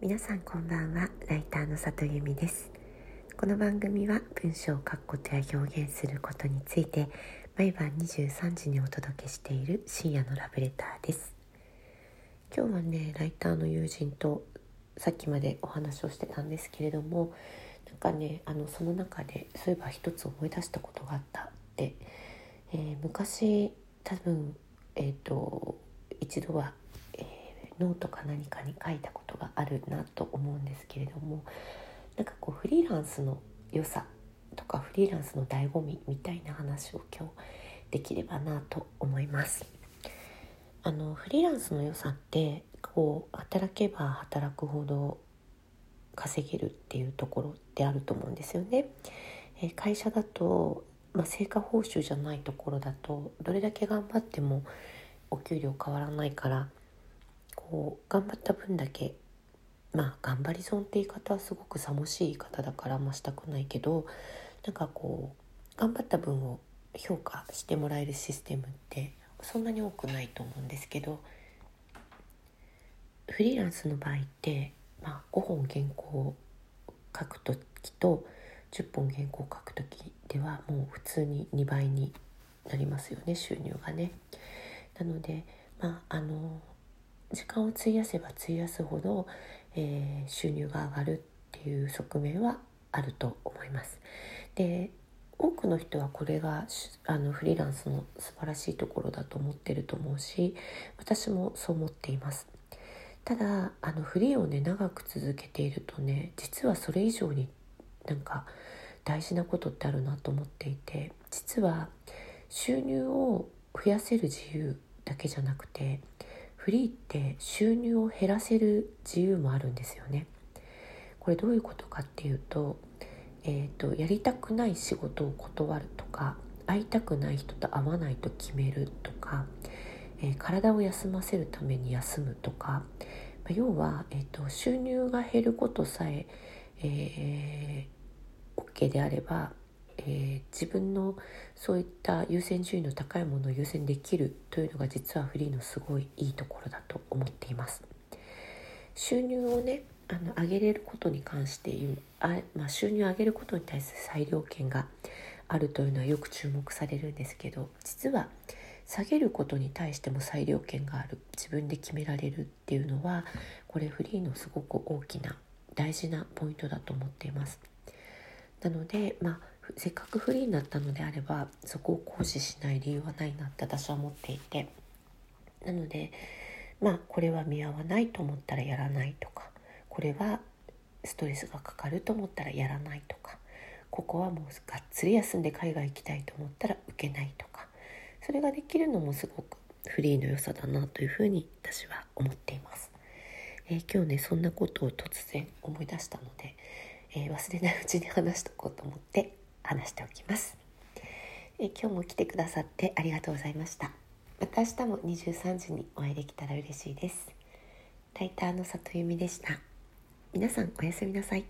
皆さんこんばんは。ライターの里由美です。この番組は文章を書くことや表現することについて毎晩23時にお届けしている深夜のラブレターです。今日はねライターの友人とさっきまでお話をしてたんですけれどもなんかねあのその中でそういえば一つ思い出したことがあったって、えー、昔多分えっ、ー、と一度は、ノートか何かに書いたことがあるなと思うんですけれどもなんかこうフリーランスの良さとかフリーランスの醍醐味みたいな話を今日できればなと思います。あのフリーランスの良さってこう働けば働くほど稼げるっていうところってあると思うんですよね。え会社だと、まあ、成果報酬じゃないところだとどれだけ頑張ってもお給料変わらないからこう頑張った分だけまあ頑張り損って言い方はすごくさもしい言い方だからましたくないけどなんかこう頑張った分を評価してもらえるシステムってそんなに多くないと思うんですけどフリーランスの場合って、まあ、5本原稿を書く時と10本原稿を書く時ではもう普通に2倍になりますよね収入がね。なのでまああの時間を費やせば費やすほど、えー、収入が上がるっていう側面はあると思います。で多くの人はこれがあのフリーランスの素晴らしいところだと思ってると思うし私もそう思っています。ただあのフリーをね長く続けているとね実はそれ以上になんか大事なことってあるなと思っていて実は収入を増やせる自由だけじゃなくてフリーって収入を減らせる自由もあるんですよね。これどういうことかっていうと,、えーと、やりたくない仕事を断るとか会いたくない人と会わないと決めるとか、えー、体を休ませるために休むとか、まあ、要は、えーと、収入が減ることさええー、OK であればえー、自分のそういった優先順位の高いものを優先できるというのが実はフリーのすごいいいところだと思っています。収入をねあの上げれることに関して言うあ、まあ、収入を上げることに対する裁量権があるというのはよく注目されるんですけど実は下げることに対しても裁量権がある自分で決められるっていうのはこれフリーのすごく大きな大事なポイントだと思っています。なので、まあ、せっかくフリーになったのであればそこを行使しない理由はないなって私は思っていて。なのでまあこれは見合わないと思ったらやらないとか。これはストレスがかかると思ったらやらないとか。ここはもうがっつり休んで海外行きたいと思ったら受けないとか。それができるのもすごくフリーの良さだなというふうに私は思っています。えー、今日ねそんなことを突然思い出したので、えー、忘れないうちに話しとこうと思って。話しておきます、え今日も来てくださってありがとうございました。また明日も23時にお会いできたら嬉しいです。ライターの里由美でした。皆さんおやすみなさい。